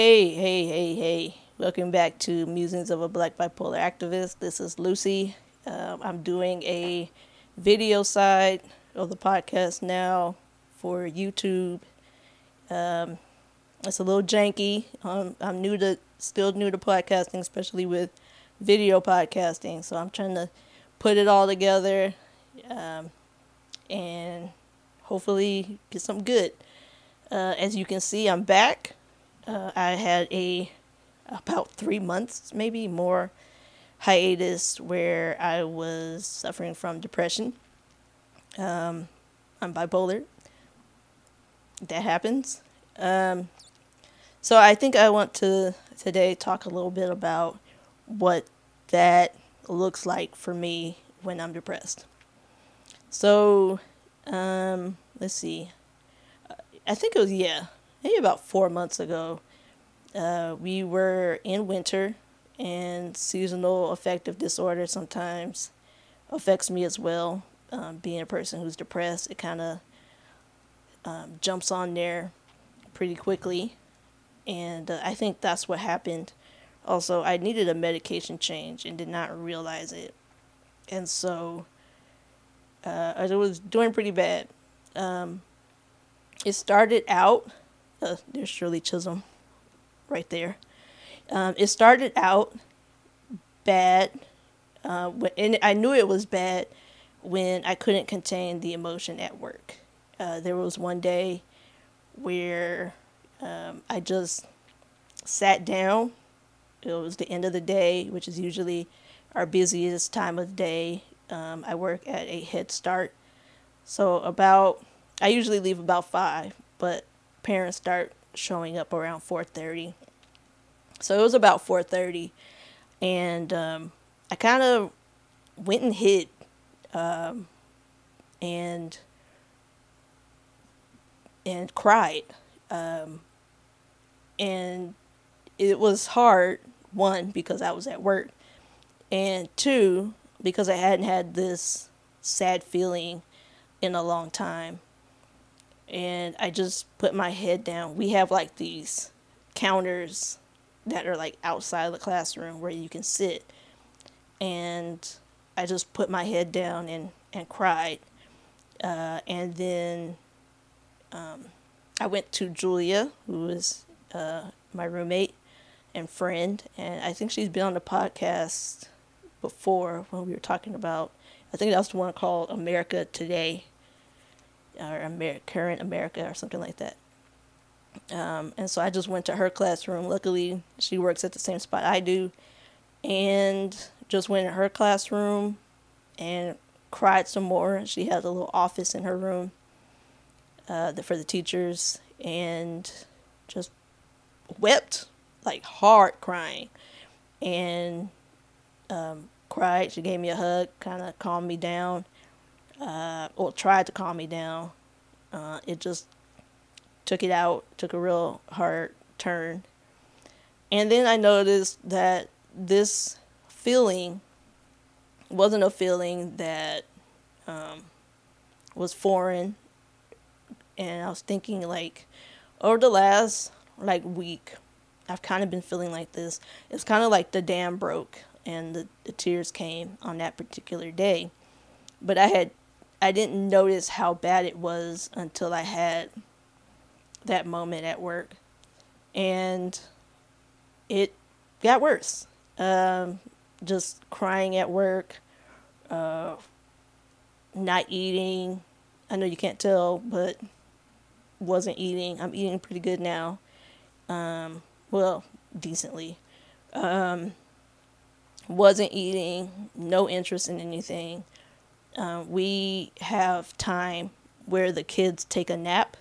Hey, hey, hey, hey. Welcome back to Musings of a Black Bipolar Activist. This is Lucy. Um, I'm doing a video side of the podcast now for YouTube. Um, it's a little janky. Um, I'm new to, still new to podcasting, especially with video podcasting. So I'm trying to put it all together um, and hopefully get something good. Uh, as you can see, I'm back. Uh, I had a about three months, maybe more, hiatus where I was suffering from depression. Um, I'm bipolar. That happens. Um, so I think I want to today talk a little bit about what that looks like for me when I'm depressed. So, um, let's see. I think it was yeah, maybe about four months ago. Uh, we were in winter, and seasonal affective disorder sometimes affects me as well. Um, being a person who's depressed, it kind of um, jumps on there pretty quickly, and uh, I think that's what happened. Also, I needed a medication change and did not realize it, and so uh, I was doing pretty bad. Um, it started out. Uh, there's Shirley Chisholm, right there. Um, it started out bad, uh, and I knew it was bad when I couldn't contain the emotion at work. Uh, there was one day where um, I just sat down. It was the end of the day, which is usually our busiest time of day. Um, I work at a Head Start, so about I usually leave about five, but parents start showing up around four thirty. So it was about four thirty, and um, I kind of went and hid, um, and and cried, um, and it was hard. One because I was at work, and two because I hadn't had this sad feeling in a long time. And I just put my head down. We have like these counters that are like outside the classroom where you can sit. And I just put my head down and, and cried. Uh, and then um, I went to Julia, who was uh, my roommate and friend. And I think she's been on the podcast before when we were talking about, I think that was the one called America Today or Amer- Current America or something like that. Um, and so I just went to her classroom. Luckily, she works at the same spot I do, and just went in her classroom and cried some more. She has a little office in her room uh, for the teachers, and just wept like hard crying, and um, cried. She gave me a hug, kind of calmed me down, uh, or tried to calm me down. Uh, it just took it out, took a real hard turn. And then I noticed that this feeling wasn't a feeling that um, was foreign. And I was thinking, like, over the last like week, I've kind of been feeling like this. It's kind of like the dam broke and the, the tears came on that particular day. But I had I didn't notice how bad it was until I had that moment at work. And it got worse. Um, just crying at work, uh, not eating. I know you can't tell, but wasn't eating. I'm eating pretty good now. Um, well, decently. Um, wasn't eating, no interest in anything. Uh, we have time where the kids take a nap,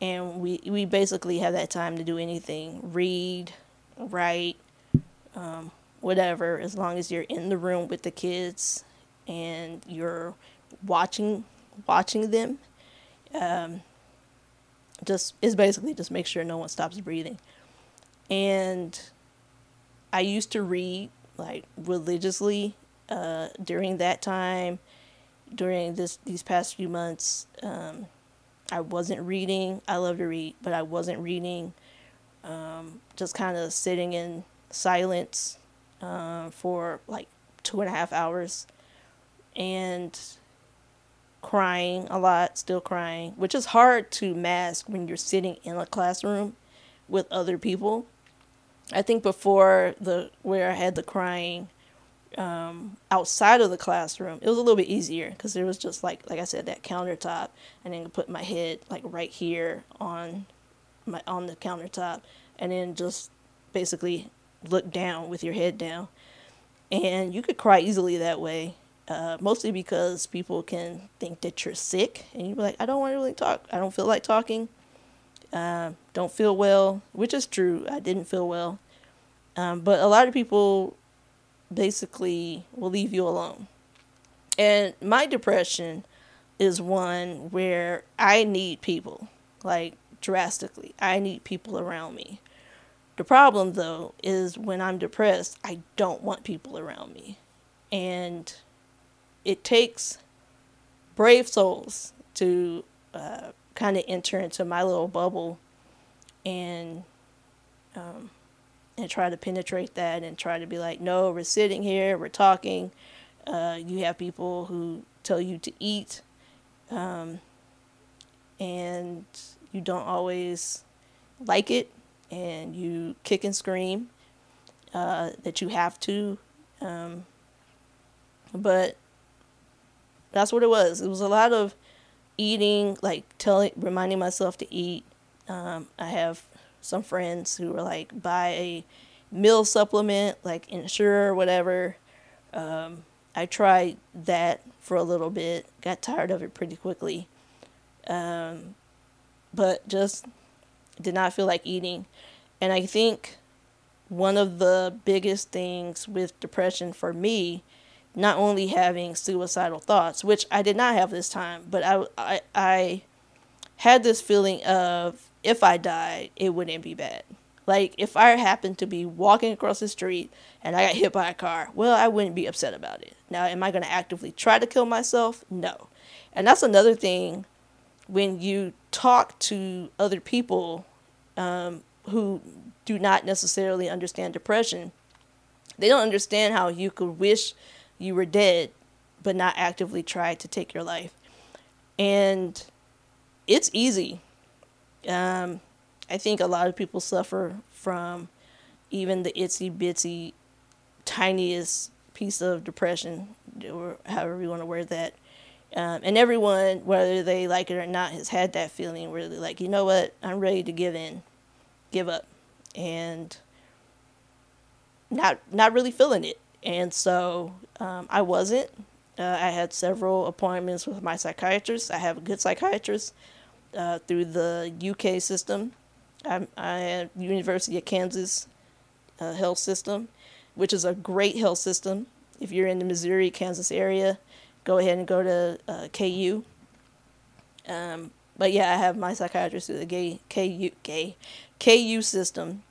and we we basically have that time to do anything, read, write, um, whatever, as long as you're in the room with the kids and you're watching watching them. Um, just it's basically just make sure no one stops breathing. And I used to read like religiously uh, during that time, during this these past few months. Um, I wasn't reading. I love to read, but I wasn't reading um, just kind of sitting in silence uh, for like two and a half hours and crying a lot, still crying, which is hard to mask when you're sitting in a classroom with other people. I think before the where I had the crying um, outside of the classroom, it was a little bit easier because there was just like like I said that countertop, and then put my head like right here on my on the countertop, and then just basically look down with your head down, and you could cry easily that way. Uh, mostly because people can think that you're sick, and you're like, I don't want to really talk. I don't feel like talking. Uh, don't feel well, which is true. I didn't feel well. Um, but a lot of people basically will leave you alone. And my depression is one where I need people, like drastically. I need people around me. The problem, though, is when I'm depressed, I don't want people around me. And it takes brave souls to uh, kind of enter into my little bubble and um, and try to penetrate that and try to be like, no, we're sitting here, we're talking. Uh, you have people who tell you to eat, um, and you don't always like it, and you kick and scream uh, that you have to. Um, but that's what it was. It was a lot of eating, like telling, reminding myself to eat. Um, I have some friends who were like, buy a meal supplement, like Ensure or whatever. Um, I tried that for a little bit, got tired of it pretty quickly. Um, but just did not feel like eating. And I think one of the biggest things with depression for me, not only having suicidal thoughts, which I did not have this time, but I, I, I had this feeling of if I died, it wouldn't be bad. Like if I happened to be walking across the street and I got hit by a car, well, I wouldn't be upset about it. Now, am I going to actively try to kill myself? No. And that's another thing when you talk to other people um, who do not necessarily understand depression, they don't understand how you could wish you were dead but not actively try to take your life. And it's easy um, I think a lot of people suffer from even the itsy bitsy, tiniest piece of depression, or however you want to word that. Um, and everyone, whether they like it or not, has had that feeling where they're like, you know what, I'm ready to give in, give up, and not not really feeling it. And so um, I wasn't. Uh, I had several appointments with my psychiatrist. I have a good psychiatrist uh, through the UK system. I at University of Kansas uh, health system, which is a great health system. If you're in the Missouri, Kansas area, go ahead and go to uh, KU. Um, but yeah, I have my psychiatrist through the gay KU gay KU system,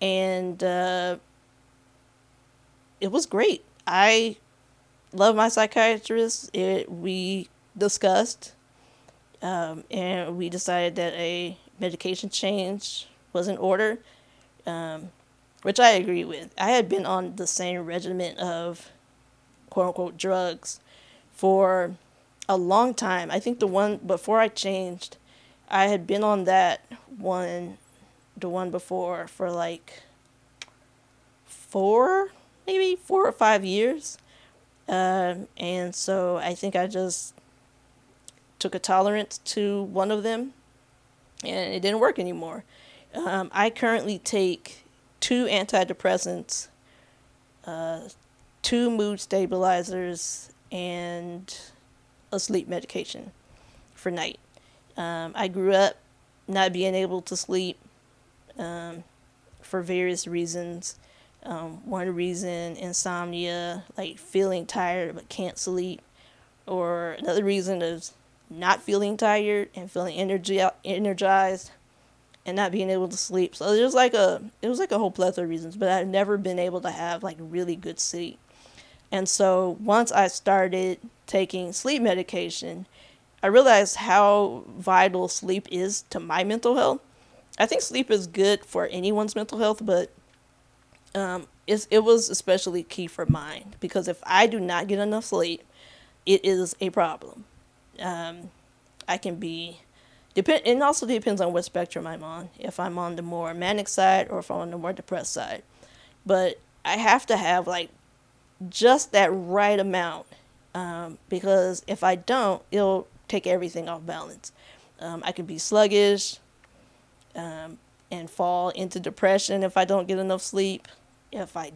and uh, it was great. I love my psychiatrist. It we discussed um, and we decided that a medication change was in order, um, which I agree with. I had been on the same regimen of quote unquote drugs for a long time. I think the one before I changed, I had been on that one, the one before for like four, maybe four or five years. Um, and so I think I just took a tolerance to one of them, and it didn't work anymore. Um, I currently take two antidepressants, uh, two mood stabilizers, and a sleep medication for night. Um, I grew up not being able to sleep um, for various reasons. Um, one reason, insomnia, like feeling tired but can't sleep, or another reason is not feeling tired and feeling energy energized and not being able to sleep. So there's like a it was like a whole plethora of reasons, but I've never been able to have like really good sleep. And so once I started taking sleep medication, I realized how vital sleep is to my mental health. I think sleep is good for anyone's mental health, but um, it was especially key for mine because if I do not get enough sleep, it is a problem. Um, I can be depend. It also depends on what spectrum I'm on. If I'm on the more manic side or if I'm on the more depressed side, but I have to have like just that right amount um, because if I don't, it'll take everything off balance. Um, I can be sluggish um, and fall into depression if I don't get enough sleep. If I,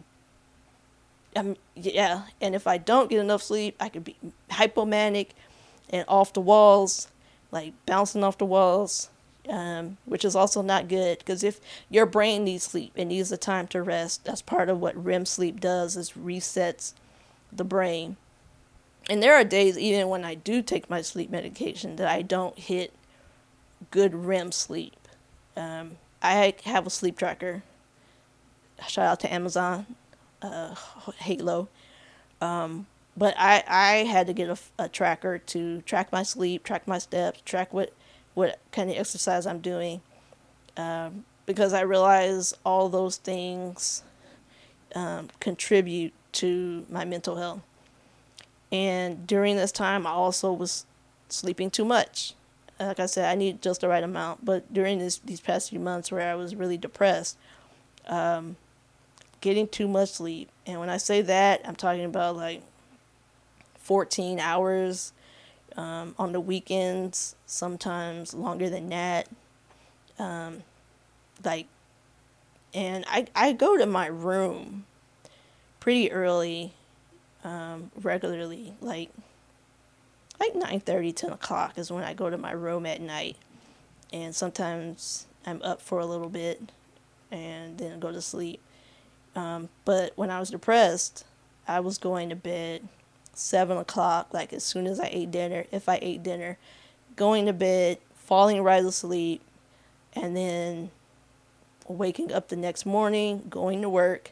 um, yeah, and if I don't get enough sleep, I could be hypomanic and off the walls, like bouncing off the walls, um, which is also not good because if your brain needs sleep, it needs the time to rest. That's part of what REM sleep does is resets the brain. And there are days, even when I do take my sleep medication, that I don't hit good REM sleep. Um, I have a sleep tracker. Shout out to Amazon, uh, Halo. Um, but I, I had to get a, a tracker to track my sleep, track my steps, track what, what kind of exercise I'm doing. Um, because I realize all those things um, contribute to my mental health. And during this time, I also was sleeping too much like I said, I need just the right amount. But during this these past few months where I was really depressed, um, getting too much sleep, and when I say that, I'm talking about like 14 hours um, on the weekends, sometimes longer than that. Um, like, and I I go to my room pretty early, um, regularly, like like 9 30 10 o'clock is when i go to my room at night and sometimes i'm up for a little bit and then go to sleep um, but when i was depressed i was going to bed 7 o'clock like as soon as i ate dinner if i ate dinner going to bed falling right asleep and then waking up the next morning going to work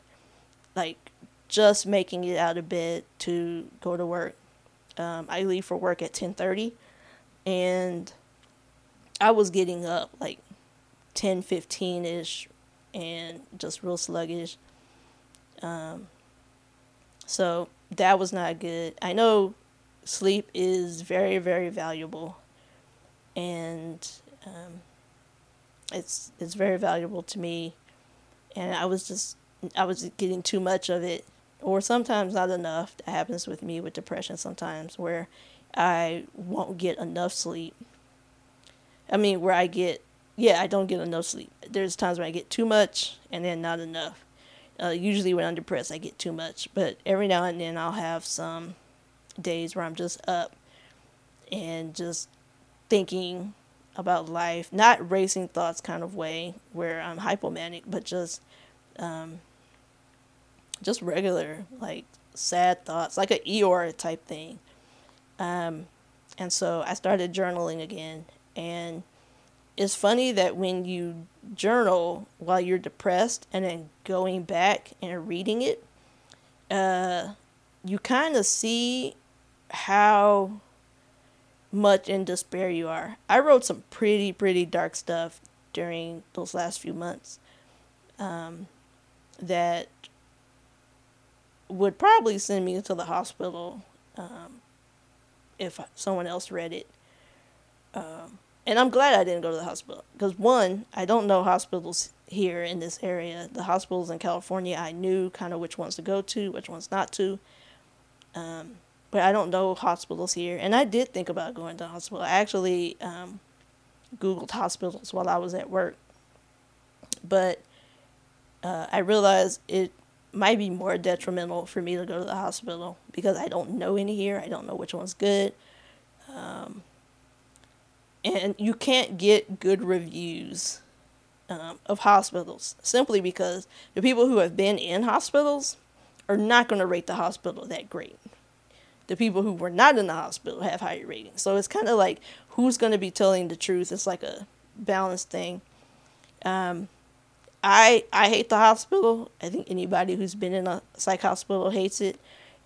like just making it out of bed to go to work um, I leave for work at 10:30 and I was getting up like 10:15ish and just real sluggish. Um, so that was not good. I know sleep is very very valuable and um, it's it's very valuable to me and I was just I was getting too much of it or sometimes not enough. That happens with me with depression sometimes, where I won't get enough sleep. I mean, where I get, yeah, I don't get enough sleep. There's times when I get too much and then not enough. Uh, usually when I'm depressed, I get too much, but every now and then I'll have some days where I'm just up and just thinking about life, not racing thoughts kind of way where I'm hypomanic, but just um, just regular like sad thoughts, like an Eeyore type thing. Um, and so I started journaling again, and it's funny that when you journal while you're depressed and then going back and reading it, uh, you kind of see how much in despair you are. I wrote some pretty, pretty dark stuff during those last few months um, that would probably send me to the hospital um, if someone else read it. Um, and I'm glad I didn't go to the hospital because one, I don't know hospitals here in this area. The hospitals in California, I knew kind of which ones to go to, which ones not to. Um, but I don't know hospitals here, and I did think about going to the hospital. I actually um, Googled hospitals while I was at work, but uh, I realized it might be more detrimental for me to go to the hospital because I don't know any here. I don't know which one's good. Um, and you can't get good reviews um, of hospitals simply because the people who have been in hospitals are not going to rate the hospital that great. The people who were not in the hospital have higher ratings. So it's kind of like who's going to be telling the truth. It's like a balanced thing. Um, I I hate the hospital. I think anybody who's been in a psych hospital hates it.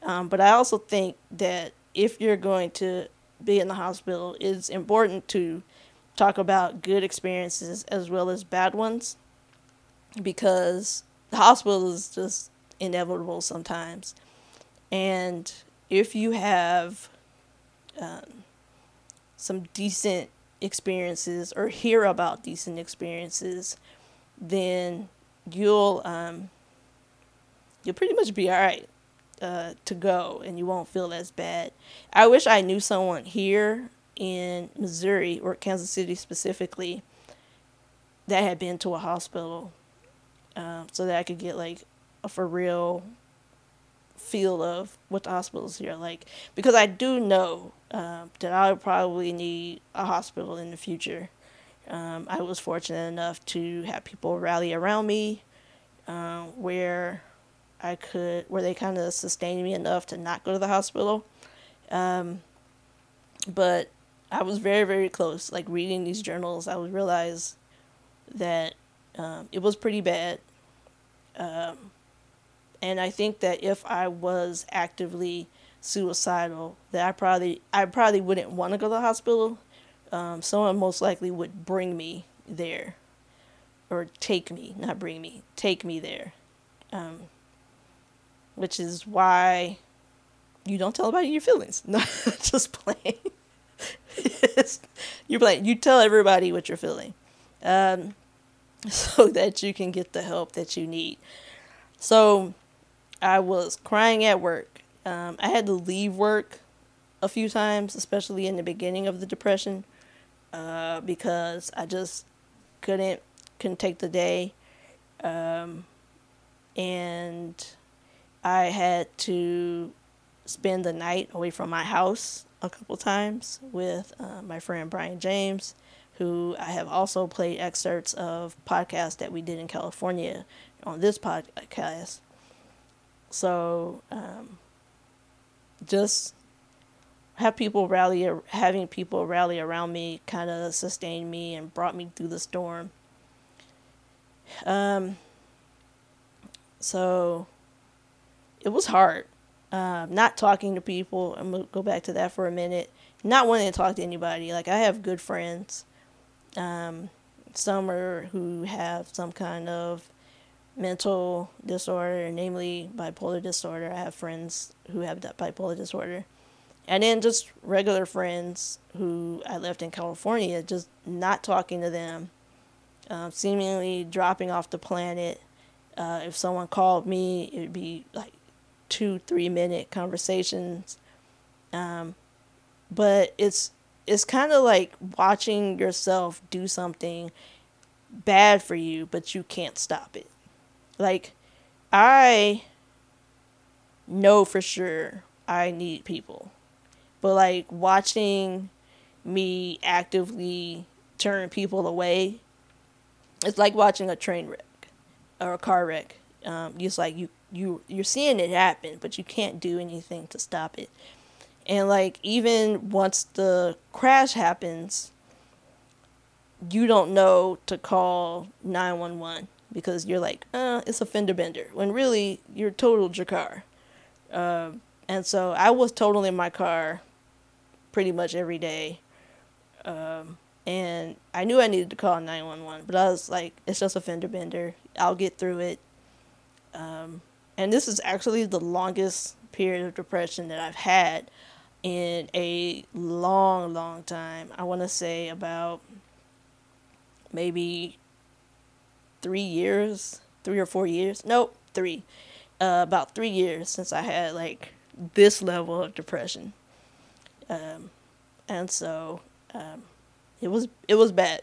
Um, but I also think that if you're going to be in the hospital, it's important to talk about good experiences as well as bad ones because the hospital is just inevitable sometimes. And if you have um, some decent experiences or hear about decent experiences, then you'll um, you'll pretty much be all right uh, to go, and you won't feel as bad. I wish I knew someone here in Missouri or Kansas City specifically that had been to a hospital, uh, so that I could get like a for real feel of what the hospitals here are like because I do know uh, that I would probably need a hospital in the future. Um, I was fortunate enough to have people rally around me uh, where I could, where they kind of sustained me enough to not go to the hospital. Um, but I was very, very close. Like reading these journals, I would realize that um, it was pretty bad. Um, and I think that if I was actively suicidal, that I probably I probably wouldn't want to go to the hospital. Um, someone most likely would bring me there, or take me, not bring me, take me there, um, which is why you don't tell about your feelings. No, just playing. you're playing. You tell everybody what you're feeling, um, so that you can get the help that you need. So I was crying at work. Um, I had to leave work a few times, especially in the beginning of the depression, uh, because I just couldn't couldn't take the day, um, and I had to spend the night away from my house a couple times with uh, my friend Brian James, who I have also played excerpts of podcasts that we did in California on this podcast. So um, just have people rally, having people rally around me kind of sustained me and brought me through the storm. Um, so it was hard. Uh, not talking to people. I'm gonna go back to that for a minute. Not wanting to talk to anybody. Like I have good friends. Um, some are who have some kind of mental disorder, namely bipolar disorder. I have friends who have that bipolar disorder. And then just regular friends who I left in California, just not talking to them, uh, seemingly dropping off the planet. Uh, if someone called me, it would be like two, three minute conversations. Um, but it's it's kind of like watching yourself do something bad for you, but you can't stop it. Like, I know for sure I need people. But, like, watching me actively turn people away, it's like watching a train wreck or a car wreck. Um, just like you, you, you're seeing it happen, but you can't do anything to stop it. And, like, even once the crash happens, you don't know to call 911 because you're like, uh, it's a fender bender, when really you're total Jakar. Uh, and so I was totaling my car pretty much every day. Um, and I knew I needed to call 911, but I was like, it's just a fender bender. I'll get through it. Um, and this is actually the longest period of depression that I've had in a long, long time. I want to say about maybe three years, three or four years. Nope, three. Uh, about three years since I had like this level of depression. Um, and so um, it was it was bad.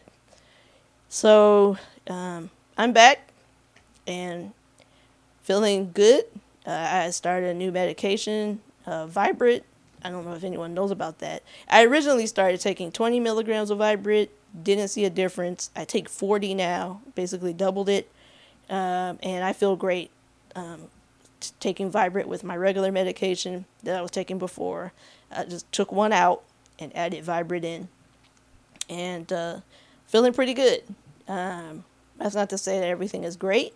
So um, I'm back and feeling good. Uh, I started a new medication, uh, Viibryd. I don't know if anyone knows about that. I originally started taking 20 milligrams of Viibryd didn't see a difference. I take 40 now, basically doubled it, um, and I feel great. Um, t- taking Viibryd with my regular medication that I was taking before, I just took one out and added Viibryd in, and uh, feeling pretty good. Um, that's not to say that everything is great,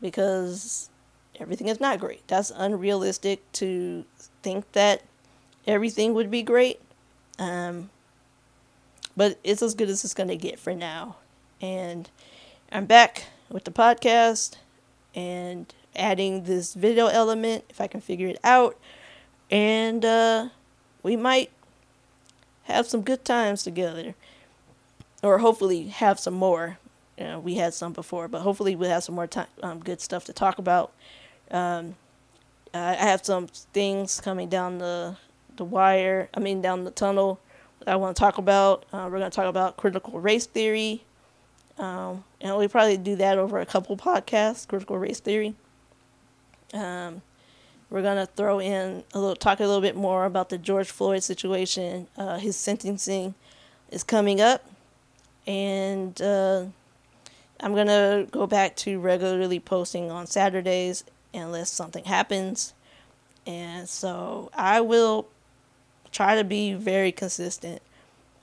because everything is not great. That's unrealistic to think that everything would be great. Um, but it's as good as it's going to get for now. And I'm back with the podcast and adding this video element if I can figure it out. And uh, we might have some good times together. Or hopefully have some more. You know, we had some before, but hopefully we'll have some more time, um, good stuff to talk about. Um, I have some things coming down the the wire. I mean, down the tunnel that I want to talk about. Uh, we're going to talk about critical race theory. Um, and we probably do that over a couple podcasts, critical race theory. Um, we're gonna throw in a little, talk a little bit more about the George Floyd situation. Uh, his sentencing is coming up, and uh, I'm gonna go back to regularly posting on Saturdays unless something happens. And so I will try to be very consistent.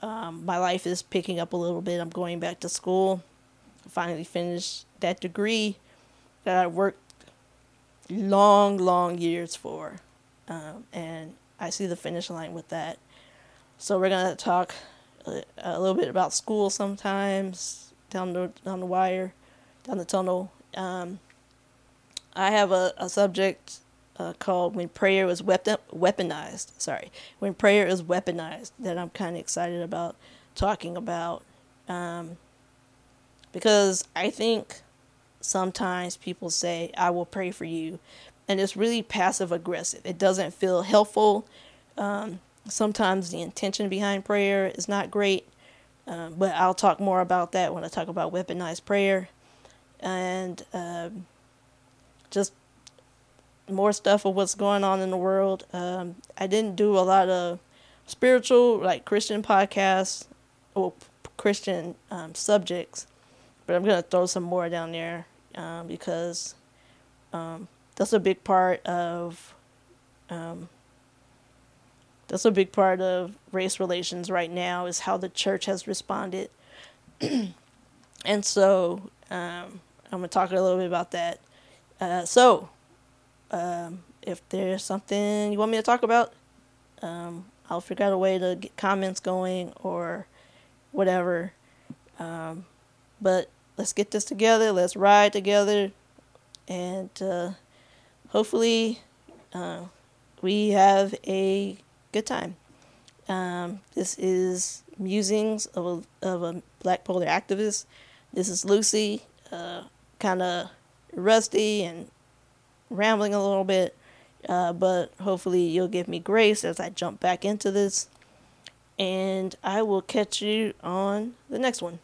Um, my life is picking up a little bit. I'm going back to school. Finally finished that degree that I worked long, long years for. Um, and I see the finish line with that. So we're going to talk a, little bit about school sometimes, down the, down the wire, down the tunnel. Um, I have a, a subject uh, called When Prayer is Weapon- Weaponized. Sorry. When Prayer is Weaponized that I'm kind of excited about talking about. Um, because I think sometimes people say, I will pray for you. And it's really passive aggressive. It doesn't feel helpful. Um, sometimes the intention behind prayer is not great. Um, but I'll talk more about that when I talk about weaponized prayer. And um, just more stuff of what's going on in the world. Um, I didn't do a lot of spiritual, like Christian podcasts or Christian um, subjects, but I'm gonna throw some more down there um, because um, that's a big part of that's a big part of race relations right now is how the church has responded, and so um, I'm gonna talk a little bit about that. Uh, so um, if there's something you want me to talk about, um, I'll figure out a way to get comments going or whatever. Um, but let's get this together. Let's ride together, and uh, hopefully, uh, we have a good time. Um, this is musings of a, of a black polar activist. This is Lucy, uh, kind of rusty and rambling a little bit, uh, but hopefully you'll give me grace as I jump back into this. And I will catch you on the next one.